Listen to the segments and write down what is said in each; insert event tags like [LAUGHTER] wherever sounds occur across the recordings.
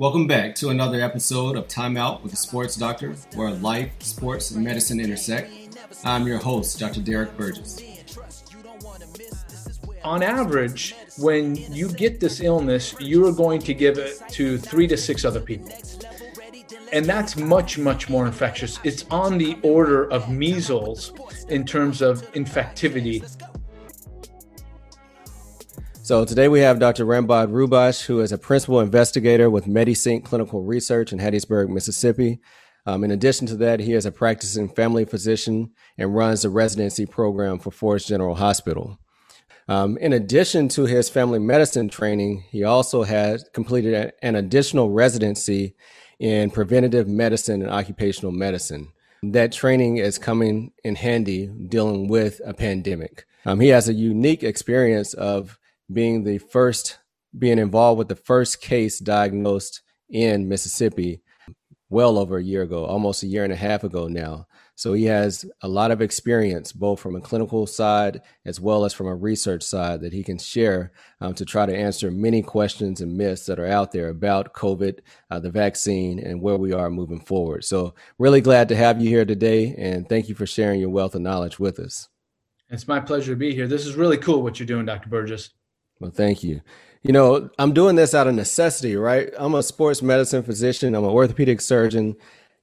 Welcome back to another episode of Time Out with the Sports Doctor, where life, sports, and medicine intersect. I'm your host, Dr. Derek Burgess. On average, when you get this illness, you are going to give it to three to six other people. And that's much, much more infectious. It's on the order of measles in terms of infectivity so today we have Dr. Rambod Rouhbakhsh, who is a principal investigator with MediSync Clinical Research in Hattiesburg, Mississippi. Um, in addition to that, he is a practicing family physician and runs the residency program for Forrest General Hospital. Um, in addition to his family medicine training, he also has completed a, an additional residency in preventative medicine and occupational medicine. That training is coming in handy dealing with a pandemic. Um, he has a unique experience of being the first, being involved with the first case diagnosed in Mississippi well over a year ago, almost a year and a half ago now. So he has a lot of experience, both from a clinical side as well as from a research side, that he can share um, to try to answer many questions and myths that are out there about COVID, uh, the vaccine, and where we are moving forward. So, really glad to have you here today, and thank you for sharing your wealth of knowledge with us. It's my pleasure to be here. This is really cool what you're doing, Dr. Burgess. Well, thank you. You know, I'm doing this out of necessity, right? I'm a sports medicine physician, I'm an orthopedic surgeon.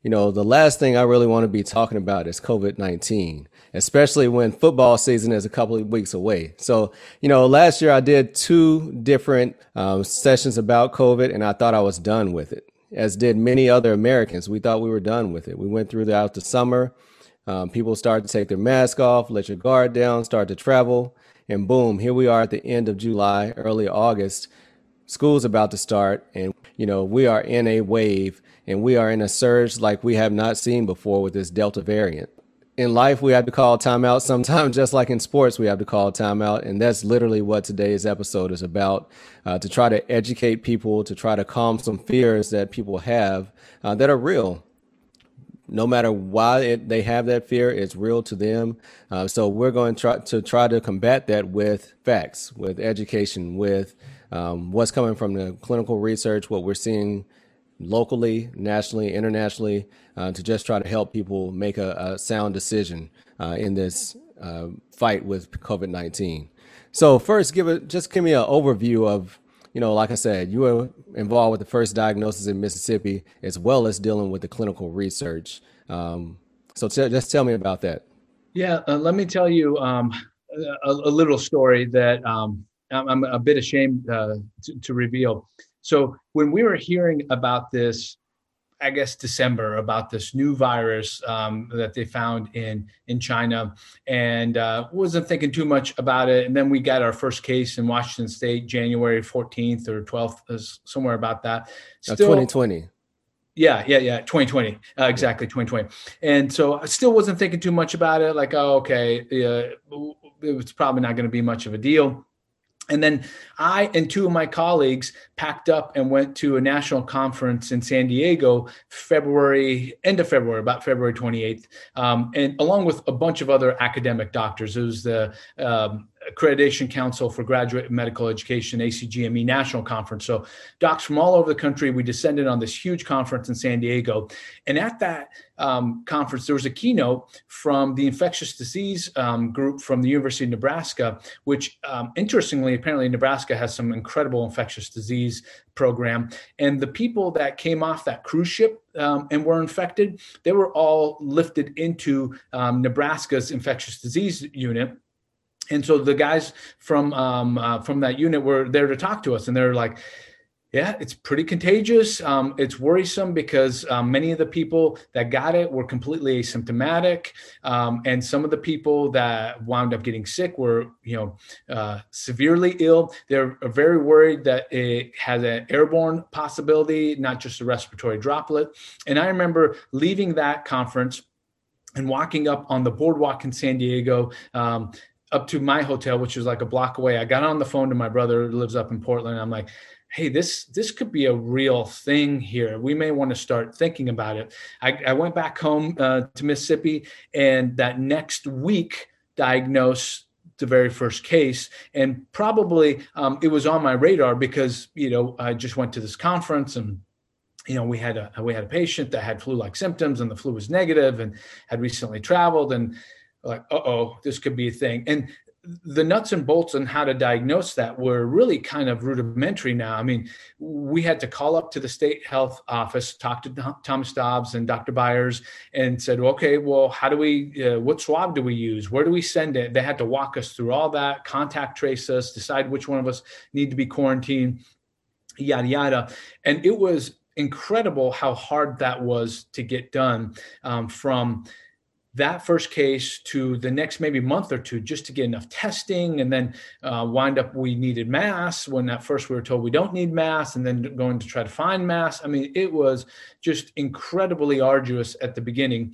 You know, the last thing I really want to be talking about is COVID 19, especially when football season is a couple of weeks away. So, you know, last year I did two different um, sessions about COVID and I thought I was done with it, as did many other Americans. We thought we were done with it. We went through throughout the summer. Um, people started to take their mask off, let your guard down, start to travel. And boom, here we are at the end of July, early August. School's about to start, and you know, we are in a wave and we are in a surge like we have not seen before with this Delta variant. In life, we have to call timeout. [LAUGHS] Sometimes, just like in sports, we have to call timeout. And that's literally what today's episode is about uh, to try to educate people, to try to calm some fears that people have uh, that are real no matter why it, they have that fear, it's real to them. Uh, so we're going to try to try to combat that with facts, with education, with um, what's coming from the clinical research, what we're seeing locally, nationally, internationally, uh, to just try to help people make a, a sound decision uh, in this uh, fight with COVID nineteen. So first, give it just give me an overview of you know, like I said, you were involved with the first diagnosis in Mississippi, as well as dealing with the clinical research. Um, so t- just tell me about that. Yeah, uh, let me tell you um, a, a, little story that um, I'm, a bit ashamed uh, to, to reveal. So when we were hearing about this I guess December about this new virus um, that they found in in China, and uh, wasn't thinking too much about it. And then we got our first case in Washington State, January fourteenth or twelfth, somewhere about that. Still, 2020. Yeah, yeah, yeah. 2020, uh, exactly 2020. And so I still wasn't thinking too much about it. Like, oh, okay, yeah, it was probably not going to be much of a deal. And then I and two of my colleagues packed up and went to a national conference in San Diego, February, end of February, about February 28th, um, and along with a bunch of other academic doctors. It was the um, Accreditation Council for Graduate Medical Education, ACGME National Conference. So, docs from all over the country, we descended on this huge conference in San Diego. And at that um, conference, there was a keynote from the infectious disease um, group from the University of Nebraska, which um, interestingly, apparently, Nebraska has some incredible infectious disease program. And the people that came off that cruise ship um, and were infected, they were all lifted into um, Nebraska's infectious disease unit and so the guys from um, uh, from that unit were there to talk to us, and they're like, "Yeah, it's pretty contagious. Um, it's worrisome because um, many of the people that got it were completely asymptomatic, um, and some of the people that wound up getting sick were, you know, uh, severely ill. They're very worried that it has an airborne possibility, not just a respiratory droplet. And I remember leaving that conference." and walking up on the boardwalk in San Diego, um, up to my hotel, which was like a block away. I got on the phone to my brother who lives up in Portland. I'm like, hey, this this could be a real thing here. We may want to start thinking about it. I, I went back home uh, to Mississippi, and that next week diagnosed the very first case and probably um, it was on my radar because you know i just went to this conference and you know, we had a we had a patient that had flu-like symptoms, and the flu was negative, and had recently traveled, and like, uh oh, this could be a thing. And the nuts and bolts on how to diagnose that were really kind of rudimentary now. I mean, we had to call up to the state health office, talk to Thomas Dobbs and Dr. Byers, and said, okay, well, how do we, uh, what swab do we use? Where do we send it? They had to walk us through all that, contact trace us, decide which one of us need to be quarantined, yada, yada. And it was incredible how hard that was to get done um, from that first case to the next maybe month or two just to get enough testing and then uh, wind up we needed mass when at first we were told we don't need mass and then going to try to find mass i mean it was just incredibly arduous at the beginning.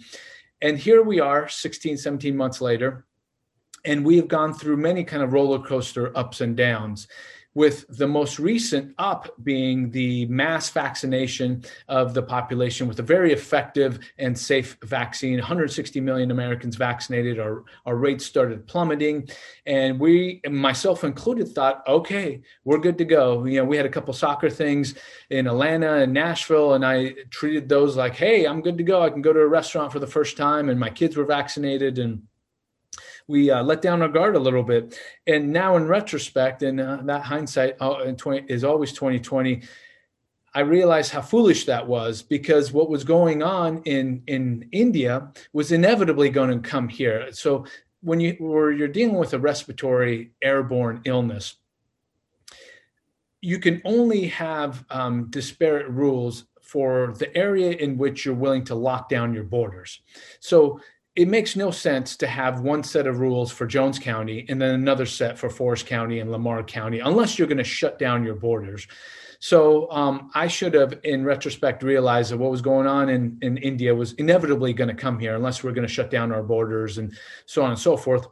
And here we are 16 17 months later and we have gone through many kind of roller coaster ups and downs with the most recent up being the mass vaccination of the population with a very effective and safe vaccine. 160 million Americans vaccinated. Our, our rates started plummeting. And we, myself included, thought, okay, we're good to go. You know, we had a couple soccer things in Atlanta and Nashville, and I treated those like, hey, I'm good to go. I can go to a restaurant for the first time, and my kids were vaccinated. And we uh, let down our guard a little bit. And now, in retrospect, and uh, that hindsight uh, 20, is always 2020. I realized how foolish that was because what was going on in in India was inevitably going to come here. So when you where you're dealing with a respiratory airborne illness, you can only have um, disparate rules for the area in which you're willing to lock down your borders. So it makes no sense to have one set of rules for Jones County and then another set for Forrest County and Lamar County, unless you're going to shut down your borders. So um, I should have, in retrospect, realized that what was going on in, in India was inevitably going to come here, unless we're going to shut down our borders and so on and so forth.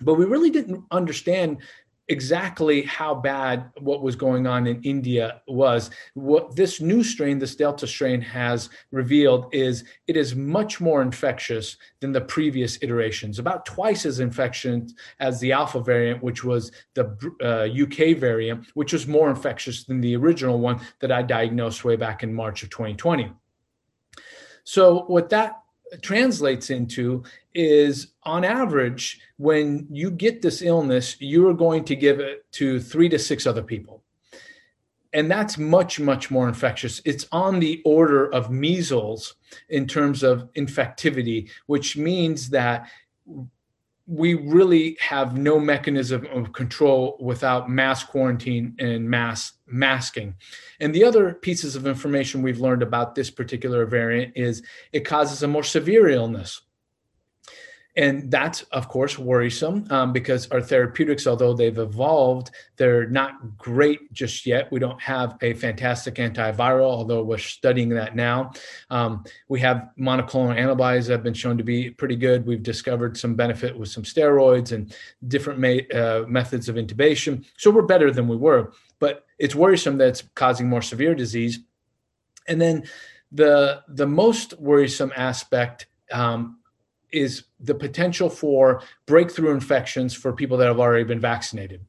But we really didn't understand exactly how bad what was going on in India was. What this new strain, this Delta strain, has revealed is it is much more infectious than the previous iterations, about twice as infectious as the Alpha variant, which was the uh, UK variant, which was more infectious than the original one that I diagnosed way back in March of 2020. So, what that translates into is on average, when you get this illness, you are going to give it to three to six other people. And that's much, much more infectious. It's on the order of measles in terms of infectivity, which means that we really have no mechanism of control without mass quarantine and mass masking. And the other pieces of information we've learned about this particular variant is it causes a more severe illness and that's of course worrisome um, because our therapeutics although they've evolved they're not great just yet. We don't have a fantastic antiviral although we're studying that now. Um, we have monoclonal antibodies that have been shown to be pretty good. We've discovered some benefit with some steroids and different ma- uh, methods of intubation. So we're better than we were but it's worrisome that it's causing more severe disease. And then the the most worrisome aspect um, is the potential for breakthrough infections for people that have already been vaccinated.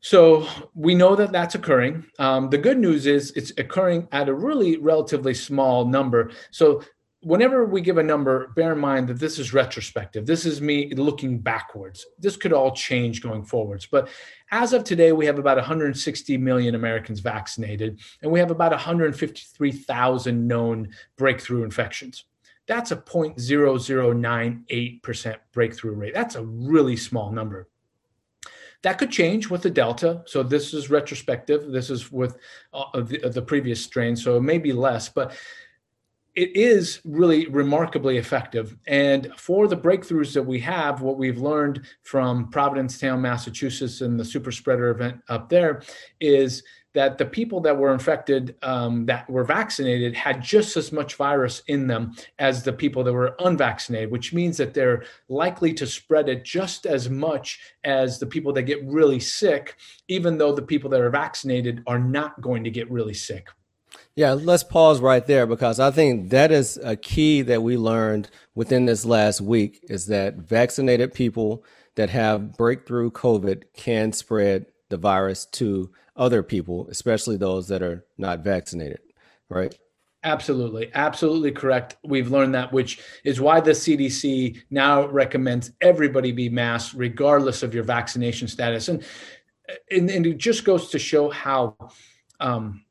So we know that that's occurring. Um, the good news is it's occurring at a really relatively small number. So whenever we give a number, bear in mind that this is retrospective. This is me looking backwards. This could all change going forwards. But as of today, we have about 160 million Americans vaccinated, and we have about 153,000 known breakthrough infections that's a 0.0098% breakthrough rate. That's a really small number. That could change with the Delta. So this is retrospective. This is with uh, the, the previous strain. So it may be less, but it is really remarkably effective. And for the breakthroughs that we have, what we've learned from Provincetown, Massachusetts, and the super spreader event up there is that the people that were infected um, that were vaccinated had just as much virus in them as the people that were unvaccinated, which means that they're likely to spread it just as much as the people that get really sick, even though the people that are vaccinated are not going to get really sick. Yeah, let's pause right there because I think that is a key that we learned within this last week is that vaccinated people that have breakthrough COVID can spread the virus to other people, especially those that are not vaccinated. right? Absolutely, absolutely correct. We've learned that, which is why the CDC now recommends everybody be masked, regardless of your vaccination status. And and, and it just goes to show how um,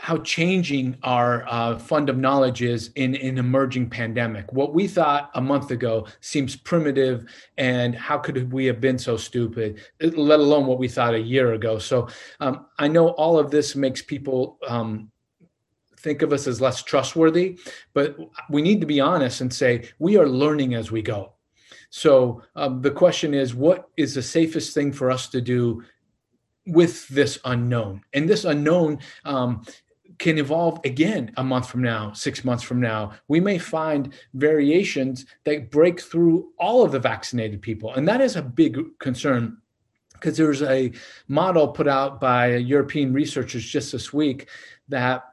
how changing our uh, fund of knowledge is in an emerging pandemic. What we thought a month ago seems primitive, and how could we have been so stupid? Let alone what we thought a year ago. So um, I know all of this makes people. Um, think of us as less trustworthy, but we need to be honest and say we are learning as we go. So um, the question is, what is the safest thing for us to do with this unknown? And this unknown um, can evolve again a month from now, six months from now. We may find variations that break through all of the vaccinated people. And that is a big concern because there's a model put out by European researchers just this week that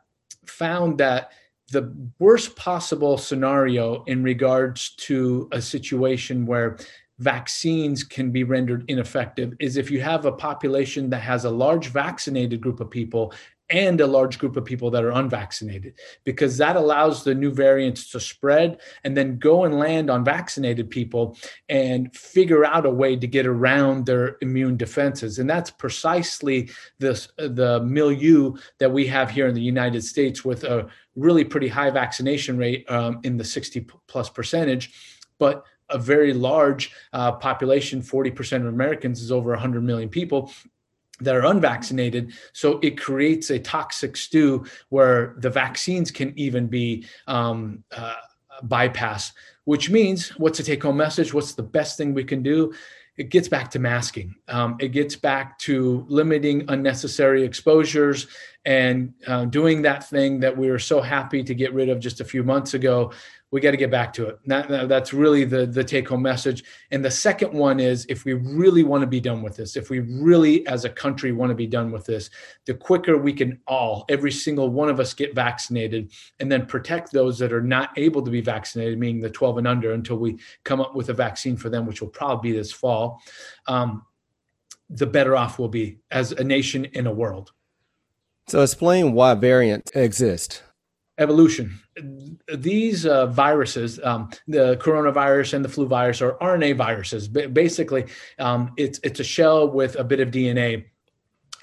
found that the worst possible scenario in regards to a situation where vaccines can be rendered ineffective is if you have a population that has a large vaccinated group of people and a large group of people that are unvaccinated because that allows the new variants to spread and then go and land on vaccinated people and figure out a way to get around their immune defenses. And that's precisely this the milieu that we have here in the United States with a really pretty high vaccination rate um, in the 60 plus percentage but a very large uh, population 40% of americans is over 100 million people that are unvaccinated. So it creates a toxic stew where the vaccines can even be um, uh, bypassed, which means what's the take home message? What's the best thing we can do? It gets back to masking. Um, it gets back to limiting unnecessary exposures and uh, doing that thing that we were so happy to get rid of just a few months ago we got to get back to it. That, that's really the the take home message. And the second one is if we really want to be done with this, if we really as a country want to be done with this, the quicker we can all, every single one of us, get vaccinated, and then protect those that are not able to be vaccinated, meaning the 12 and under, until we come up with a vaccine for them, which will probably be this fall. Um, the better off we'll be as a nation in a world. So explain why variants exist evolution. These uh, viruses, um, the coronavirus and the flu virus, are RNA viruses. basically, um, it's it's a shell with a bit of DNA,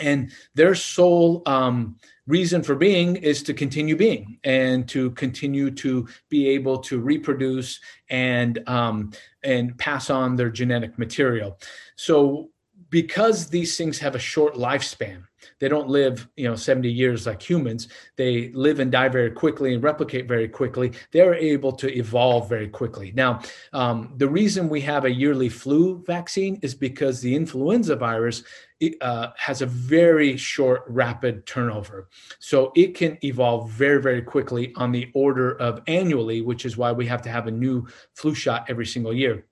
and their sole um, reason for being is to continue being and to continue to be able to reproduce and um, and pass on their genetic material. So, because these things have a short lifespan they don't live you know 70 years like humans. They live and die very quickly and replicate very quickly. They're able to evolve very quickly. Now um, the reason we have a yearly flu vaccine is because the influenza virus uh, has a very short rapid turnover. So it can evolve very very quickly on the order of annually which is why we have to have a new flu shot every single year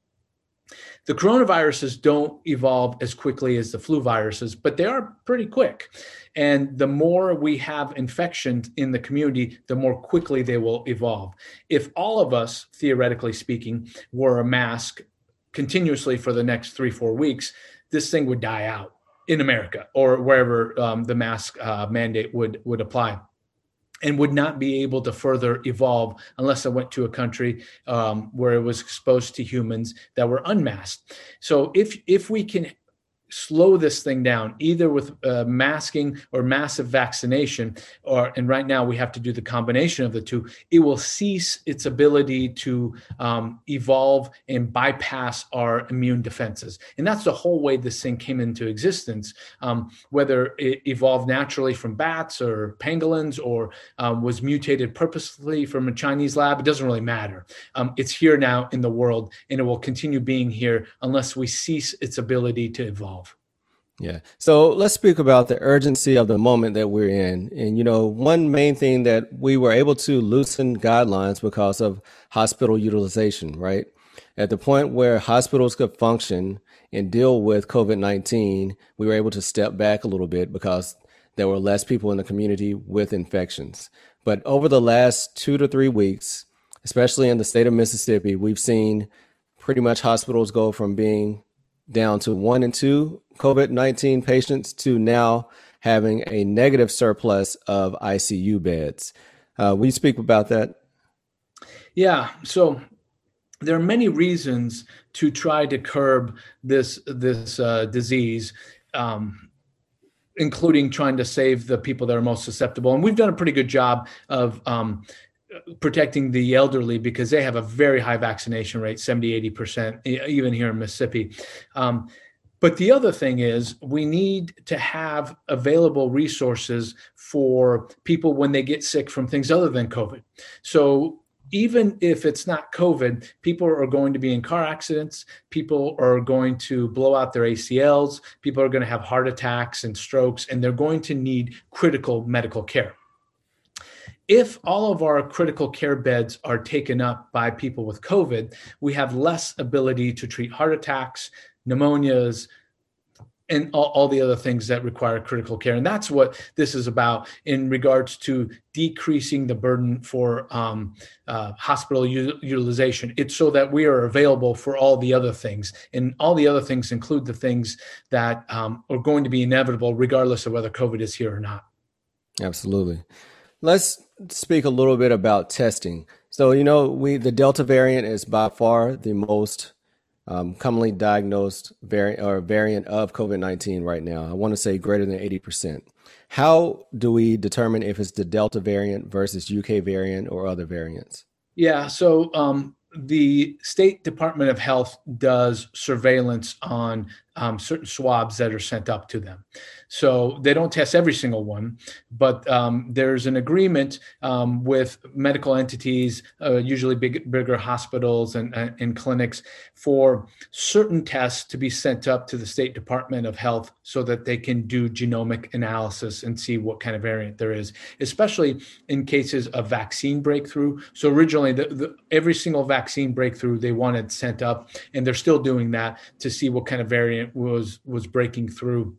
the coronaviruses don't evolve as quickly as the flu viruses, but they are pretty quick. And the more we have infections in the community, the more quickly they will evolve. If all of us, theoretically speaking, wore a mask continuously for the next three, four weeks, this thing would die out in America or wherever um, the mask uh, mandate would would apply and would not be able to further evolve unless I went to a country um, where it was exposed to humans that were unmasked. So if if we can slow this thing down either with uh, masking or massive vaccination or and right now we have to do the combination of the two it will cease its ability to um, evolve and bypass our immune defenses. And that's the whole way this thing came into existence um, whether it evolved naturally from bats or pangolins or um, was mutated purposely from a chinese lab it doesn't really matter. Um, it's here now in the world and it will continue being here unless we cease its ability to evolve yeah. So let's speak about the urgency of the moment that we're in. And, you know, one main thing that we were able to loosen guidelines because of hospital utilization, right? At the point where hospitals could function and deal with COVID 19, we were able to step back a little bit because there were less people in the community with infections. But over the last two to three weeks, especially in the state of Mississippi, we've seen pretty much hospitals go from being down to one and two COVID 19 patients to now having a negative surplus of ICU beds. Uh, will you speak about that? Yeah. So there are many reasons to try to curb this this uh, disease. Um, including trying to save the people that are most susceptible. And we've done a pretty good job of um, protecting the elderly because they have a very high vaccination rate 70 80% even here in mississippi um, but the other thing is we need to have available resources for people when they get sick from things other than covid so even if it's not COVID, people are going to be in car accidents. People are going to blow out their ACLs. People are going to have heart attacks and strokes, and they're going to need critical medical care if all of our critical care beds are taken up by people with COVID, we have less ability to treat heart attacks, pneumonias, and all, all, the other things that require critical care. And that's what this is about in regards to decreasing the burden for um, uh, hospital u- utilization. It's so that we are available for all the other things. And all the other things include the things that um, are going to be inevitable, regardless of whether COVID is here or not. Absolutely. Let's speak a little bit about testing. So, you know, we the Delta variant is by far the most um, commonly diagnosed variant or variant of COVID nineteen right now. I want to say greater than eighty percent. How do we determine if it's the Delta variant versus UK variant or other variants? Yeah, so um, the State Department of Health does surveillance on um, certain swabs that are sent up to them. So they don't test every single one, but um, there's an agreement um, with medical entities, uh, usually big, bigger hospitals and, and clinics, for certain tests to be sent up to the State Department of Health so that they can do genomic analysis and see what kind of variant there is, especially in cases of vaccine breakthrough. So originally, the, the, every single vaccine breakthrough they wanted sent up, and they're still doing that to see what kind of variant variant was was breaking through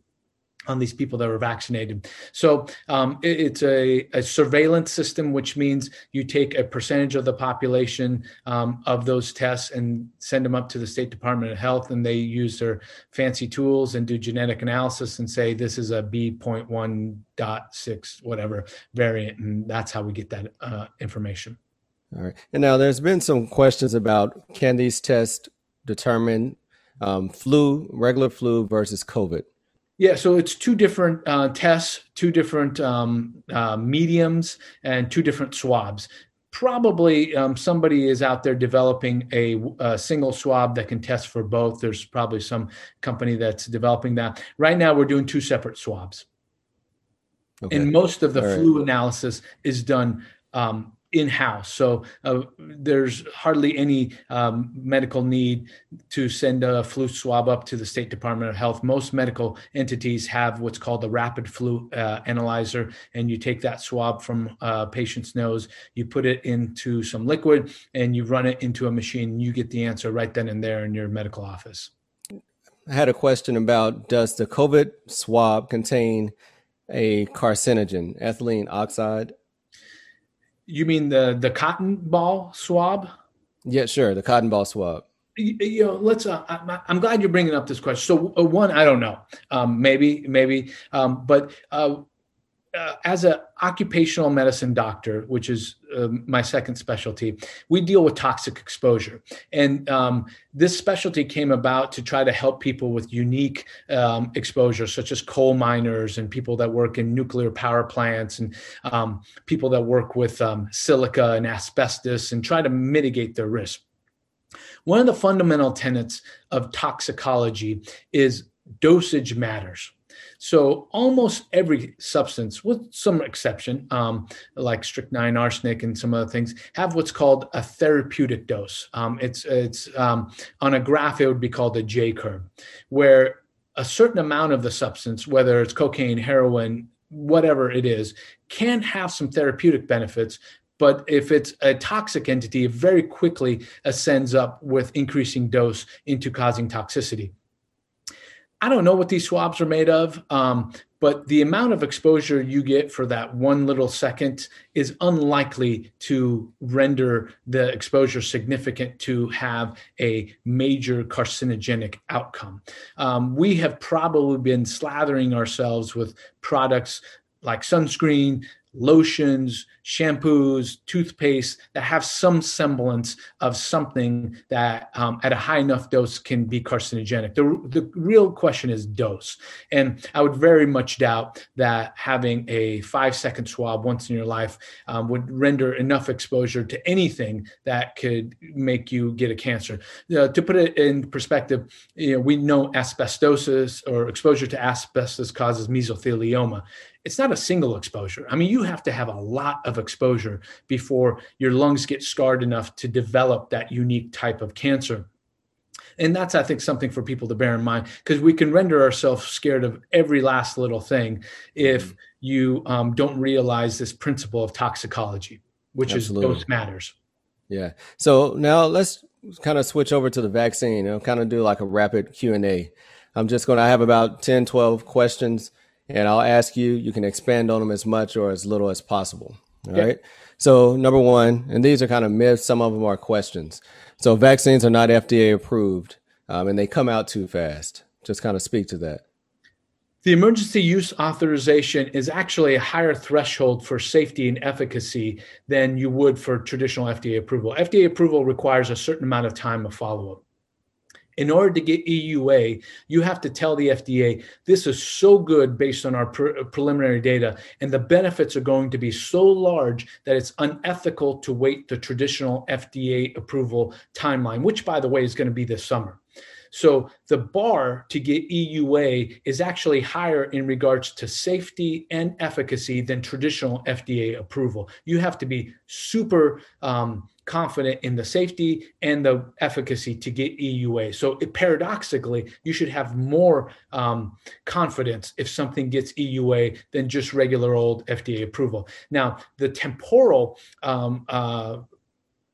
on these people that were vaccinated. So um, it, it's a, a, surveillance system, which means you take a percentage of the population um, of those tests and send them up to the State Department of Health, and they use their fancy tools and do genetic analysis and say this is a B.1.6 whatever variant, and that's how we get that uh, information. All right. And now there's been some questions about can these tests determine um, flu, regular flu versus COVID? Yeah, so it's two different uh, tests, two different um, uh, mediums, and two different swabs. Probably um, somebody is out there developing a, a, single swab that can test for both. There's probably some company that's developing that. Right now, we're doing two separate swabs. Okay. And most of the All flu right. analysis is done um, in house. So uh, there's hardly any um, medical need to send a flu swab up to the State Department of Health. Most medical entities have what's called a rapid flu uh, analyzer, and you take that swab from a patient's nose, you put it into some liquid, and you run it into a machine. You get the answer right then and there in your medical office. I had a question about does the COVID swab contain a carcinogen, ethylene oxide? You mean the the cotton ball swab? Yeah, sure, the cotton ball swab. You, you know, let's. Uh, I, am glad you're bringing up this question. So, uh, one, I don't know. Um, maybe, maybe, um, but uh, uh, as an occupational medicine doctor, which is uh, my second specialty, we deal with toxic exposure. And um, this specialty came about to try to help people with unique um, exposure, such as coal miners and people that work in nuclear power plants and um, people that work with um, silica and asbestos and try to mitigate their risk. One of the fundamental tenets of toxicology is dosage matters. So almost every substance, with some exception, um, like strychnine, arsenic, and some other things, have what's called a therapeutic dose. Um, it's it's um, on a graph it would be called a J curve, where a certain amount of the substance, whether it's cocaine, heroin, whatever it is, can have some therapeutic benefits, but if it's a toxic entity, it very quickly ascends up with increasing dose into causing toxicity. I don't know what these swabs are made of, um, but the amount of exposure you get for that one little second is unlikely to render the exposure significant to have a major carcinogenic outcome. Um, we have probably been slathering ourselves with products like sunscreen, lotions, shampoos, toothpaste that have some semblance of something that um, at a high enough dose can be carcinogenic. The, the real question is dose. And I would very much doubt that having a five second swab once in your life um, would render enough exposure to anything that could make you get a cancer. Uh, to put it in perspective, you know, we know asbestosis or exposure to asbestos causes mesothelioma it's not a single exposure. I mean, you have to have a lot of exposure before your lungs get scarred enough to develop that unique type of cancer. And that's, I think, something for people to bear in mind because we can render ourselves scared of every last little thing if mm-hmm. you um, don't realize this principle of toxicology, which Absolutely. is dose matters. Yeah. So now let's kind of switch over to the vaccine and kind of do like a rapid Q&A. I'm just going to have about 10, 12 questions and I'll ask you. You can expand on them as much or as little as possible. All right. So number one, and these are kind of myths. Some of them are questions. So vaccines are not FDA approved, um, and they come out too fast. Just kind of speak to that. The emergency use authorization is actually a higher threshold for safety and efficacy than you would for traditional FDA approval. FDA approval requires a certain amount of time of follow up in order to get EUA, you have to tell the FDA this is so good based on our pre- preliminary data, and the benefits are going to be so large that it's unethical to wait the traditional FDA approval timeline, which, by the way, is going to be this summer. So the bar to get EUA is actually higher in regards to safety and efficacy than traditional FDA approval. You have to be super um, confident in the safety and the efficacy to get EUA. So it, paradoxically, you should have more um, confidence if something gets EUA than just regular old FDA approval. Now, the temporal um, uh,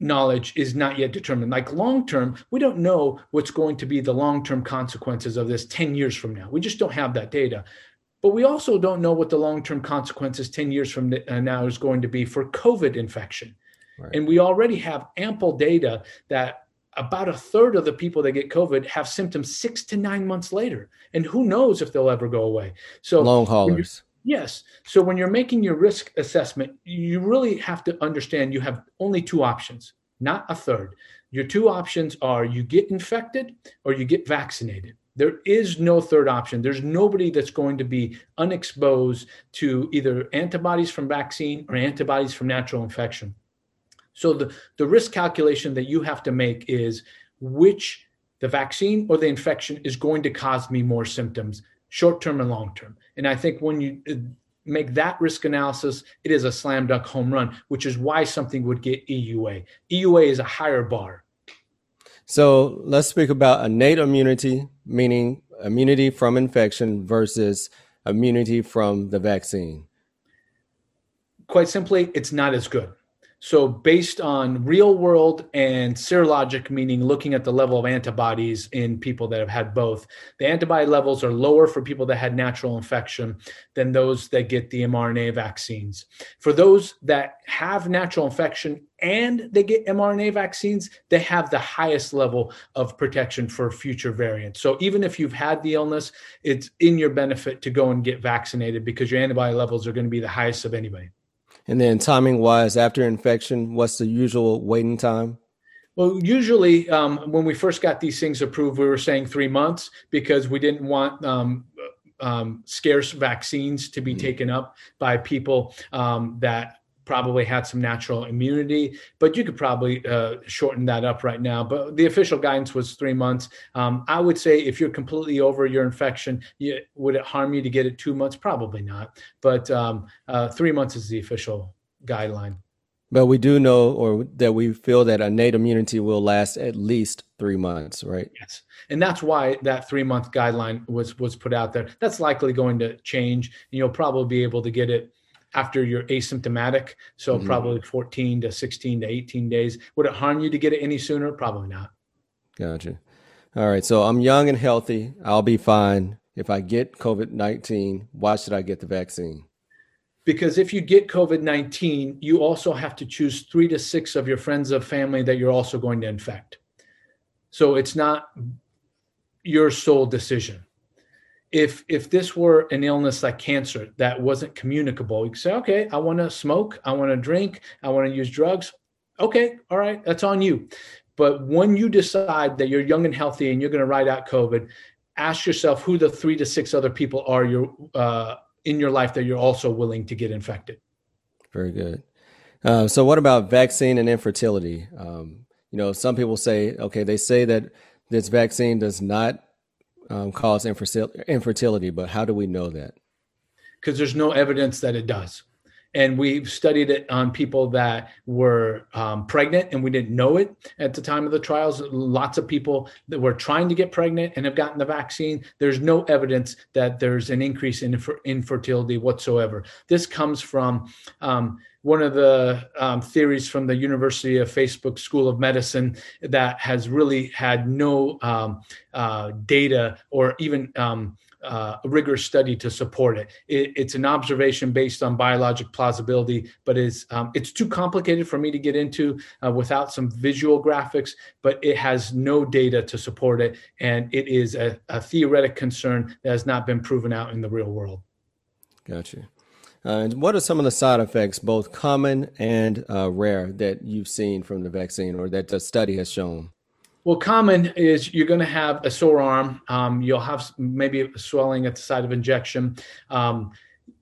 knowledge is not yet determined. Like long term, we don't know what's going to be the long term consequences of this 10 years from now. We just don't have that data. But we also don't know what the long term consequences 10 years from uh, now is going to be for COVID infection. Right. And we already have ample data that about a third of the people that get COVID have symptoms six to nine months later. And who knows if they'll ever go away. So long haulers. Yes. So when you're making your risk assessment, you really have to understand you have only two options, not a third. Your two options are you get infected or you get vaccinated. There is no third option. There's nobody that's going to be unexposed to either antibodies from vaccine or antibodies from natural infection. So the, the risk calculation that you have to make is which the vaccine or the infection is going to cause me more symptoms, short term and long term. And I think when you uh, make that risk analysis, it is a slam dunk home run, which is why something would get EUA. EUA is a higher bar. So let's speak about innate immunity, meaning immunity from infection versus immunity from the vaccine. Quite simply, it's not as good. So, based on real world and serologic, meaning looking at the level of antibodies in people that have had both, the antibody levels are lower for people that had natural infection than those that get the mRNA vaccines. For those that have natural infection and they get mRNA vaccines, they have the highest level of protection for future variants. So, even if you've had the illness, it's in your benefit to go and get vaccinated because your antibody levels are going to be the highest of anybody. And then timing wise, after infection, what's the usual waiting time? Well, usually um, when we first got these things approved, we were saying three months because we didn't want um, um, scarce vaccines to be mm-hmm. taken up by people um, that probably had some natural immunity, but you could probably uh, shorten that up right now. But the official guidance was three months. Um, I would say if you're completely over your infection, you, would it harm you to get it two months? Probably not. But um, uh, three months is the official guideline. But we do know, or that we feel that innate immunity will last at least three months, right? Yes, and that's why that three month guideline was was put out there. That's likely going to change. And you'll probably be able to get it after you're asymptomatic. So mm-hmm. probably 14 to 16 to 18 days. Would it harm you to get it any sooner? Probably not. Gotcha. All right. So I'm young and healthy. I'll be fine. If I get COVID 19, why should I get the vaccine? Because if you get COVID 19, you also have to choose three to six of your friends of family that you're also going to infect. So it's not your sole decision. If if this were an illness like cancer that wasn't communicable, you could say, okay, I want to smoke, I want to drink, I want to use drugs. Okay, all right, that's on you. But when you decide that you're young and healthy and you're going to ride out COVID, ask yourself who the three to six other people are you're uh, in your life that you're also willing to get infected. Very good. Uh, so, what about vaccine and infertility? Um, you know, some people say, okay, they say that this vaccine does not um, cause infertility, but how do we know that? Because there's no evidence that it does and we've studied it on people that were um, pregnant and we didn't know it at the time of the trials. Lots of people that were trying to get pregnant and have gotten the vaccine. There's no evidence that there's an increase in infertility whatsoever. This comes from um, one of the um, theories from the University of Facebook School of Medicine that has really had no um, uh, data or even um, uh, rigorous study to support it. it. It's an observation based on biologic plausibility, but it's um, it's too complicated for me to get into uh, without some visual graphics. But it has no data to support it, and it is a, a theoretic concern that has not been proven out in the real world. Gotcha. Uh, and what are some of the side effects, both common and uh, rare, that you've seen from the vaccine or that the study has shown? Well, common is you're going to have a sore arm. Um, you'll have maybe swelling at the site of injection. Um,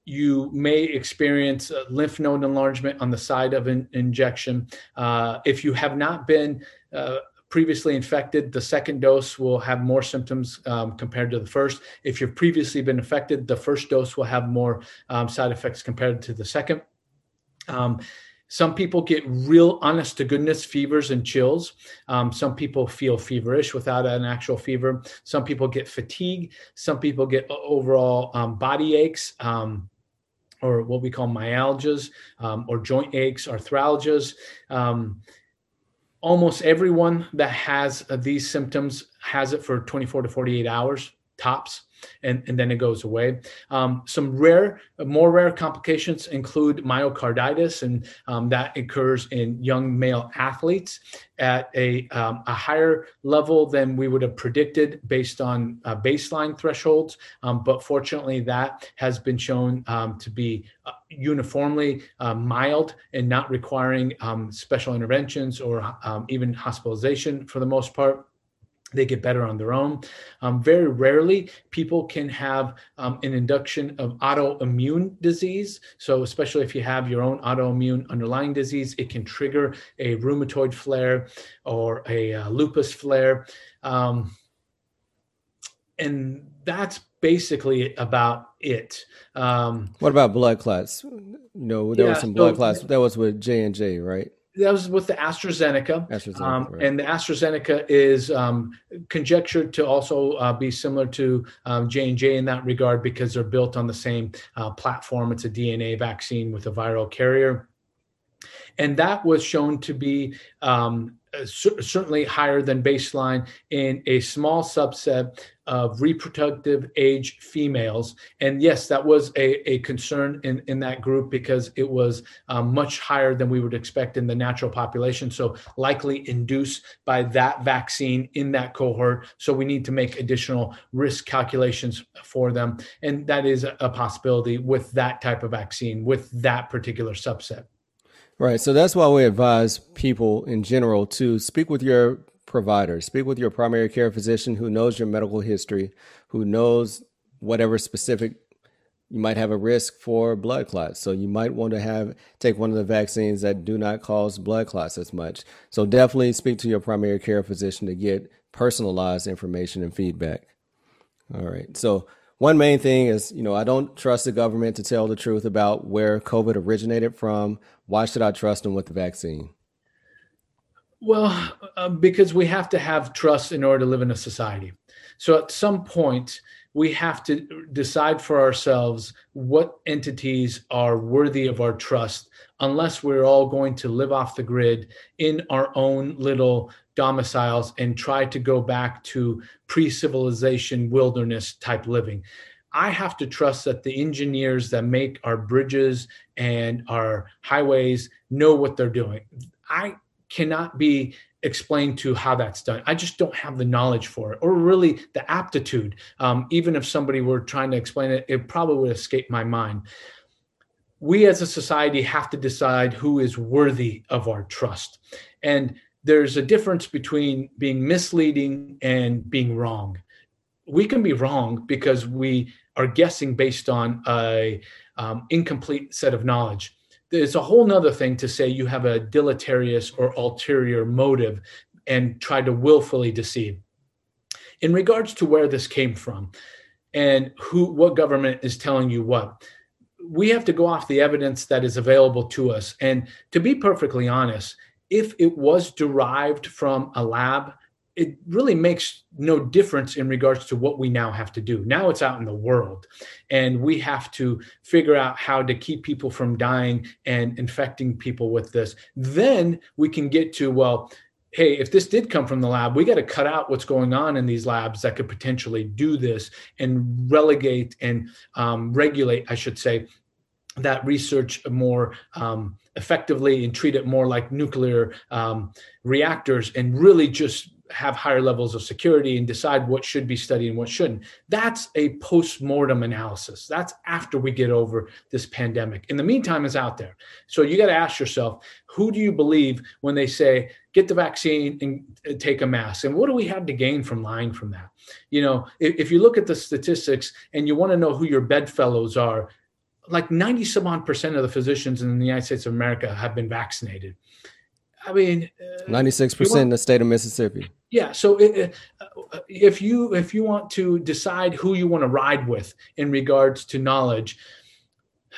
you may experience lymph node enlargement on the side of an injection. Uh, if you have not been uh, previously infected, the second dose will have more symptoms um, compared to the first. If you've previously been infected, the first dose will have more um, side effects compared to the second. Some people get real honest to goodness fevers and chills. Um, some people feel feverish without an actual fever. Some people get fatigue. Some people get overall um, body aches. Um, or what we call myalgias, um, or joint aches, arthralgias. Um, almost everyone that has uh, these symptoms has it for 24 to 48 hours tops and, and then it goes away. Um, some rare, more rare complications include myocarditis, and um, that occurs in young male athletes at a, um, a higher level than we would have predicted based on uh, baseline thresholds. Um, but fortunately, that has been shown um, to be uh, uniformly uh, mild and not requiring um, special interventions or even hospitalization for the most part they get better on their own. Um, very rarely, people can have um, an induction of autoimmune disease. So, especially if you have your own autoimmune underlying disease, it can trigger a rheumatoid flare or a uh, lupus flare. Um, and that's basically about it. Um, what about blood clots? No, there yeah, was some blood so, clots. That was with J and J, right? That was with the AstraZeneca, AstraZeneca um, right. and the AstraZeneca is um, conjectured to also uh, be similar to um, J and J in that regard because they're built on the same uh, platform. It's a DNA vaccine with a viral carrier, and that was shown to be um, uh, certainly higher than baseline in a small subset of reproductive age females. And yes, that was a, a concern in, in that group because it was um, much higher than we would expect in the natural population. So, likely induced by that vaccine in that cohort. So, we need to make additional risk calculations for them. And that is a possibility with that type of vaccine, with that particular subset. Right. So that's why we advise people in general to speak with your provider, speak with your primary care physician who knows your medical history, who knows whatever specific you might have a risk for blood clots. So you might want to have take one of the vaccines that do not cause blood clots as much. So definitely speak to your primary care physician to get personalized information and feedback. All right. So one main thing is, you know, I don't trust the government to tell the truth about where COVID originated from. Why should I trust them with the vaccine? Well, uh, because we have to have trust in order to live in a society. So at some point, we have to decide for ourselves what entities are worthy of our trust, unless we're all going to live off the grid in our own little domiciles and try to go back to pre civilization wilderness type living. I have to trust that the engineers that make our bridges and our highways know what they're doing. I cannot be explained to how that's done. I just don't have the knowledge for it, or really the aptitude. Um, even if somebody were trying to explain it, it probably would escape my mind. We as a society have to decide who is worthy of our trust. And there's a difference between being misleading and being wrong. We can be wrong because we are guessing based on a um, incomplete set of knowledge. There's a whole nother thing to say you have a deleterious or ulterior motive and try to willfully deceive. In regards to where this came from and who what government is telling you what, we have to go off the evidence that is available to us. And to be perfectly honest, if it was derived from a lab, it really makes no difference in regards to what we now have to do. Now it's out in the world, and we have to figure out how to keep people from dying and infecting people with this. Then we can get to, well, hey, if this did come from the lab, we got to cut out what's going on in these labs that could potentially do this and relegate and um, regulate, I should say, that research more um, effectively and treat it more like nuclear um, reactors and really just have higher levels of security and decide what should be studied and what shouldn't. That's a post-mortem analysis. That's after we get over this pandemic. In the meantime, it's out there. So you got to ask yourself, who do you believe when they say get the vaccine and take a mask? And what do we have to gain from lying from that? You know, if, if you look at the statistics and you want to know who your bedfellows are, like 90 some odd percent of the physicians in the United States of America have been vaccinated. I mean, uh, 96% in the state of Mississippi. Yeah. So it, uh, if you if you want to decide who you want to ride with in regards to knowledge,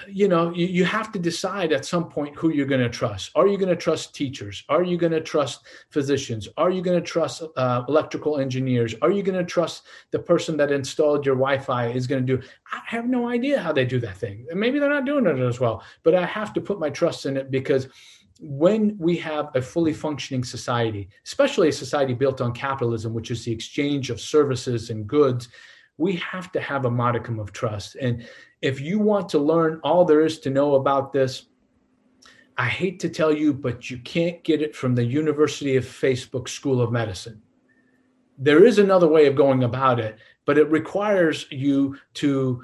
you know, you, you have to decide at some point who you're going to trust. Are you going to trust teachers? Are you going to trust physicians? Are you going to trust uh, electrical engineers? Are you going to trust the person that installed your Wi-Fi is going to do? I have no idea how they do that thing. Maybe they're not doing it as well, but I have to put my trust in it because when we have a fully functioning society, especially a society built on capitalism, which is the exchange of services and goods, we have to have a modicum of trust. And if you want to learn all there is to know about this, I hate to tell you, but you can't get it from the University of Facebook School of Medicine. There is another way of going about it, but it requires you to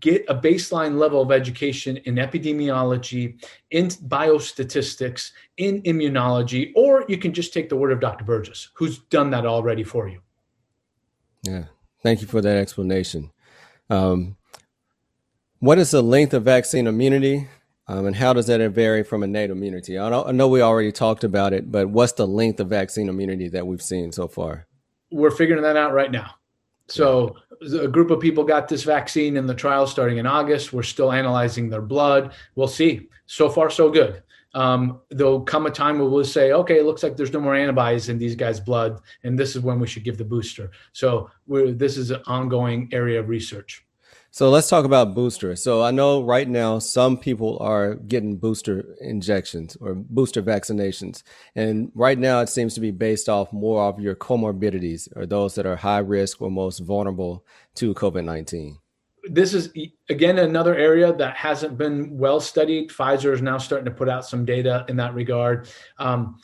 get a baseline level of education in epidemiology, in biostatistics, in immunology, or you can just take the word of Dr. Burgess, who's done that already for you. Yeah, thank you for that explanation. Um, what is the length of vaccine immunity, um, and how does that vary from innate immunity? I, I know we already talked about it, but what's the length of vaccine immunity that we've seen so far? We're figuring that out right now. So a group of people got this vaccine in the trial starting in August. We're still analyzing their blood. We'll see. So far, so good. Um, there'll come a time where we'll say, okay, it looks like there's no more antibodies in these guys' blood, and this is when we should give the booster. So this is an ongoing area of research. So let's talk about booster. So I know right now some people are getting booster injections or booster vaccinations. And right now it seems to be based off more of your comorbidities or those that are high risk or most vulnerable to COVID 19. This is again another area that hasn't been well studied. Pfizer is now starting to put out some data in that regard. Um,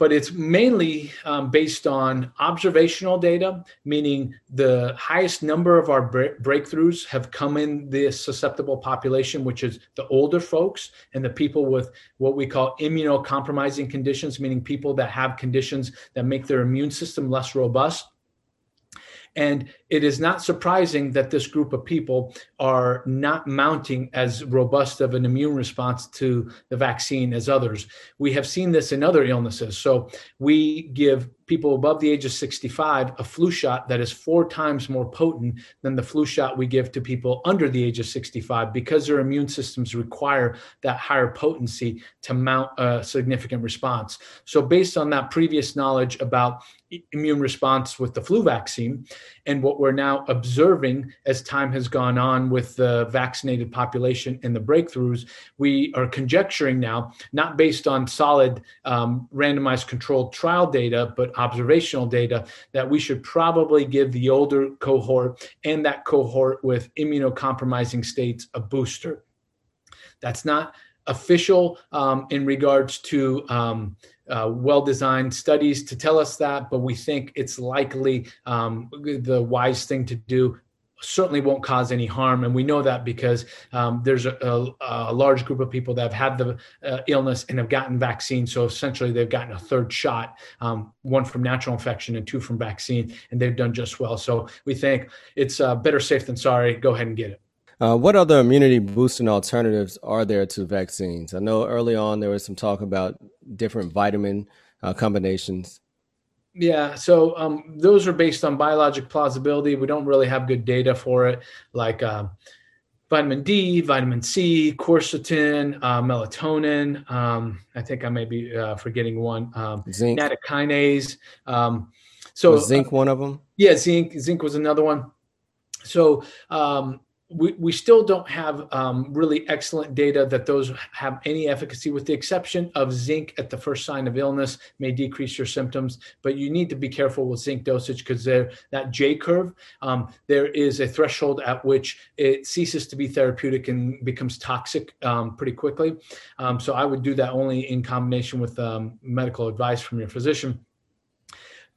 but it's mainly um, based on observational data, meaning the highest number of our breakthroughs have come in the susceptible population, which is the older folks and the people with what we call immunocompromising conditions, meaning people that have conditions that make their immune system less robust. And it is not surprising that this group of people are not mounting as robust of an immune response to the vaccine as others. We have seen this in other illnesses. So we give people above the age of 65 a flu shot that is four times more potent than the flu shot we give to people under the age of 65 because their immune systems require that higher potency to mount a significant response. So, based on that previous knowledge about immune response with the flu vaccine and what we're now observing as time has gone on with the vaccinated population and the breakthroughs, we are conjecturing now, not based on solid um, randomized controlled trial data, but observational data, that we should probably give the older cohort and that cohort with immunocompromising states a booster. That's not official um, in regards to um, uh, well designed studies to tell us that, but we think it's likely um, the wise thing to do. Certainly won't cause any harm. And we know that because um, there's a, a, a, large group of people that have had the uh, illness and have gotten vaccine. So essentially, they've gotten a third shot um, one from natural infection and two from vaccine, and they've done just well. So we think it's uh, better safe than sorry. Go ahead and get it. Uh, what other immunity boosting alternatives are there to vaccines? I know early on there was some talk about different vitamin uh, combinations. Yeah, so um, those are based on biologic plausibility. We don't really have good data for it, like uh, vitamin D, vitamin C, quercetin, uh, melatonin. Um, I think I may be uh, forgetting one. Um, zinc, nattokinase. Um, so was zinc, one of them. Yeah, zinc. Zinc was another one. So um, we, we still don't have um, really excellent data that those have any efficacy, with the exception of zinc at the first sign of illness may decrease your symptoms. But you need to be careful with zinc dosage because that J curve, um, there is a threshold at which it ceases to be therapeutic and becomes toxic um, pretty quickly. Um, so I would do that only in combination with um, medical advice from your physician.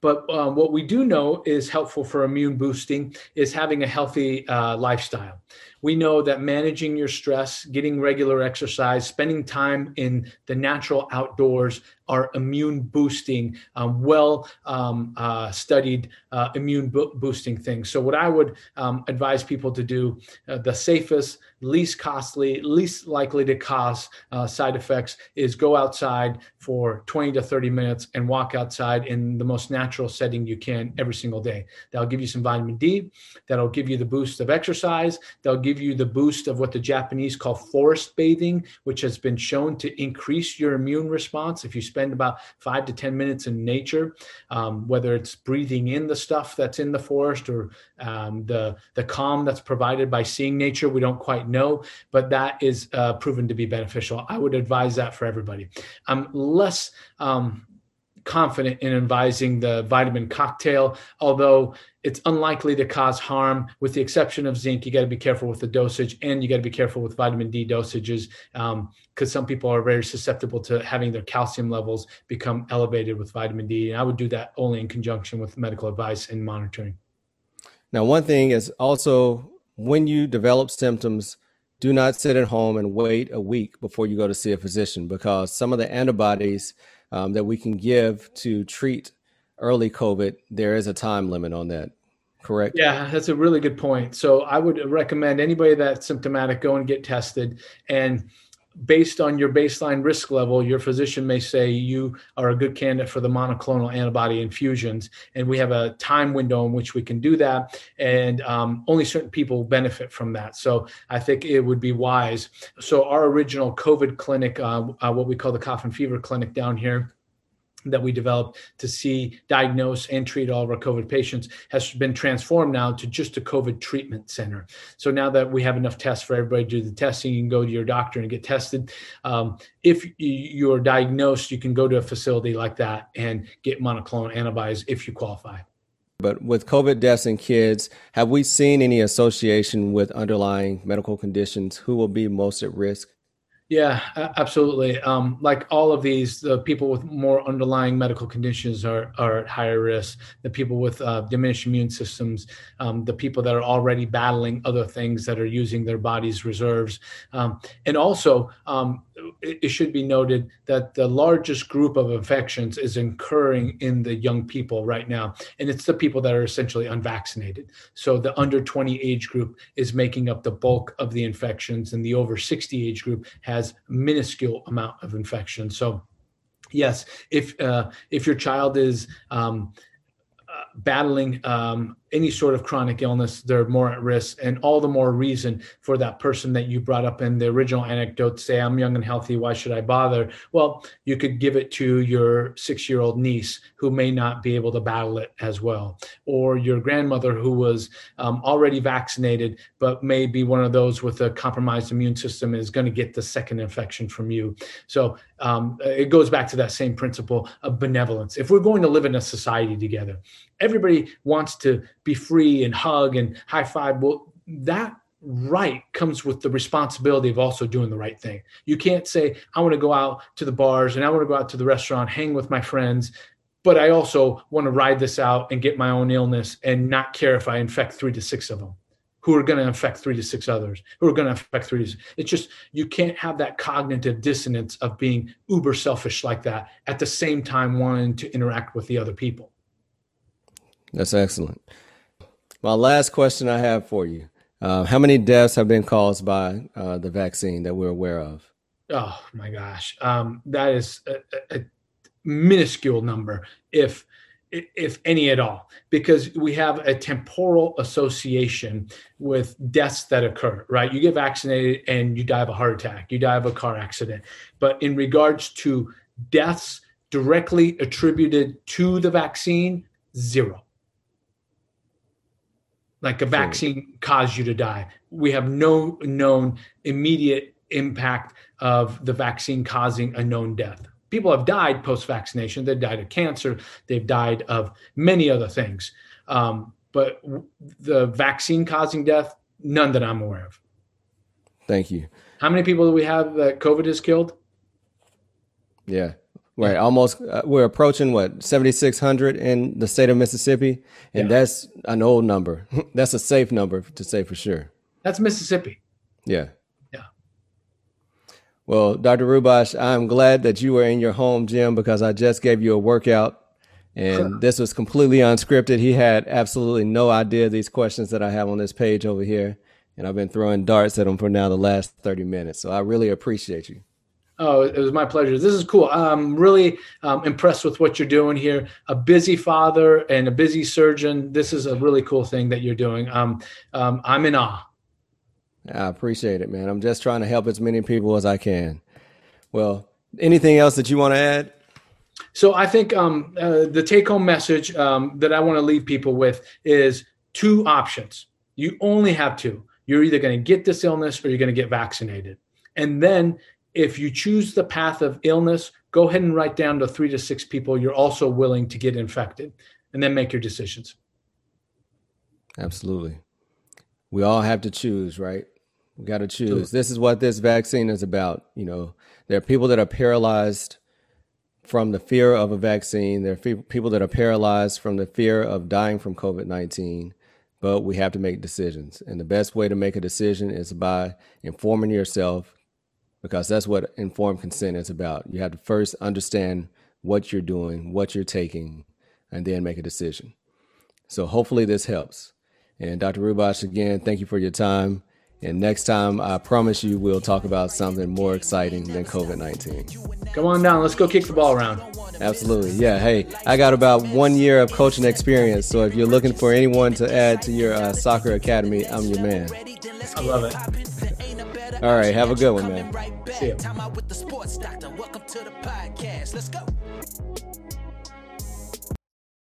But um, what we do know is helpful for immune boosting is having a healthy uh, lifestyle. We know that managing your stress, getting regular exercise, spending time in the natural outdoors are immune boosting, um, well um, uh, studied uh, immune bo- boosting things. So, what I would um, advise people to do, uh, the safest, least costly, least likely to cause uh, side effects, is go outside for 20 to 30 minutes and walk outside in the most natural setting you can every single day. That'll give you some vitamin D. That'll give you the boost of exercise. That'll give you the boost of what the Japanese call forest bathing, which has been shown to increase your immune response if you spend about five to 10 minutes in nature, um, whether it's breathing in the stuff that's in the forest or um, the, the calm that's provided by seeing nature. We don't quite know, but that is uh, proven to be beneficial. I would advise that for everybody. I'm less um, confident in advising the vitamin cocktail, although it's unlikely to cause harm. With the exception of zinc you got to be careful with the dosage and you got to be careful with vitamin d dosages because um, some people are very susceptible to having their calcium levels become elevated with vitamin d and i would do that only in conjunction with medical advice and monitoring. Now one thing is also when you develop symptoms do not sit at home and wait a week before you go to see a physician because some of the antibodies um, that we can give to treat early COVID, there is a time limit on that. Correct. Yeah, that's a really good point. So I would recommend anybody that's symptomatic go and get tested and based on your baseline risk level, your physician may say you are a good candidate for the monoclonal antibody infusions. And we have a time window in which we can do that. And um, only certain people benefit from that. So I think it would be wise. So, our original COVID clinic, uh, uh, what we call the cough and fever clinic down here, that we developed to see, diagnose, and treat all of our COVID patients has been transformed now to just a COVID treatment center. So now that we have enough tests for everybody to do the testing, you can go to your doctor and get tested. Um, if you're diagnosed, you can go to a facility like that and get monoclonal antibodies if you qualify. But with COVID deaths in kids, have we seen any association with underlying medical conditions? Who will be most at risk? Yeah, absolutely. Um, like all of these, the people with more underlying medical conditions are, are at higher risk. The people with uh, diminished immune systems, um, the people that are already battling other things that are using their body's reserves. Um, and also, um, it, should be noted that the largest group of infections is occurring in the young people right now. And it's the people that are essentially unvaccinated. So the under 20 age group is making up the bulk of the infections, and the over 60 age group has minuscule amount of infection. So yes, if uh, if your child is um, uh, battling um, any sort of chronic illness, they're more at risk, and all the more reason for that person that you brought up in the original anecdote say, "I'm young and healthy. Why should I bother?" Well, you could give it to your six-year-old niece who may not be able to battle it as well, or your grandmother who was um, already vaccinated but may be one of those with a compromised immune system and is going to get the second infection from you. So um, it goes back to that same principle of benevolence. If we're going to live in a society together, everybody wants to be free and hug and high five. Well, that right comes with the responsibility of also doing the right thing. You can't say, I want to go out to the bars and I want to go out to the restaurant, hang with my friends, but I also want to ride this out and get my own illness and not care if I infect three to six of them who are going to affect three to six others, who are going to affect three to. It's just, you can't have that cognitive dissonance of being uber selfish like that at the same time wanting to interact with the other people. That's excellent. My last question I have for you uh, How many deaths have been caused by uh, the vaccine that we're aware of? Oh my gosh. Um, that is a, a minuscule number. If if any at all, because we have a temporal association with deaths that occur, right? You get vaccinated and you die of a heart attack, you die of a car accident. But in regards to deaths directly attributed to the vaccine, zero. Like a vaccine caused you to die. We have no known immediate impact of the vaccine causing a known death people have died post vaccination. They've died of cancer. They've died of many other things. Um, but the vaccine causing death, none that I'm aware of. Thank you. How many people do we have that COVID has killed? Yeah. Right, almost uh, we're approaching what 7600 in the state of Mississippi and yeah. that's an old number. [LAUGHS] that's a safe number to say for sure. That's Mississippi. Yeah. Yeah. Well, Dr. Rouhbakhsh, I'm glad that you were in your home gym because I just gave you a workout and [LAUGHS] this was completely unscripted. He had absolutely no idea these questions that I have on this page over here. And I've been throwing darts at him for now the last 30 minutes. So I really appreciate you. Oh, it was my pleasure. This is cool. I'm really um, impressed with what you're doing here. A busy father and a busy surgeon. This is a really cool thing that you're doing. Um, um, I'm in awe. I appreciate it, man. I'm just trying to help as many people as I can. Well, anything else that you want to add? So I think um, uh, the take-home message um, that I want to leave people with is two options. You only have two. You're either going to get this illness or you're going to get vaccinated. And then if you choose the path of illness, go ahead and write down to three to six people you're also willing to get infected, and then make your decisions. Absolutely. We all have to choose, right? We got to choose. This is what this vaccine is about. You know, there are people that are paralyzed from the fear of a vaccine. There are people that are paralyzed from the fear of dying from COVID 19, but we have to make decisions. And the best way to make a decision is by informing yourself, because that's what informed consent is about. You have to first understand what you're doing, what you're taking, and then make a decision. So hopefully this helps. And Dr. Rouhbakhsh, again, thank you for your time. And next time, I promise you, we'll talk about something more exciting than COVID 19. Come on down. Let's go kick the ball around. Absolutely. Yeah. Hey, I got about one year of coaching experience. So if you're looking for anyone to add to your uh, soccer academy, I'm your man. I love it. All right. Have a good one, man. See you.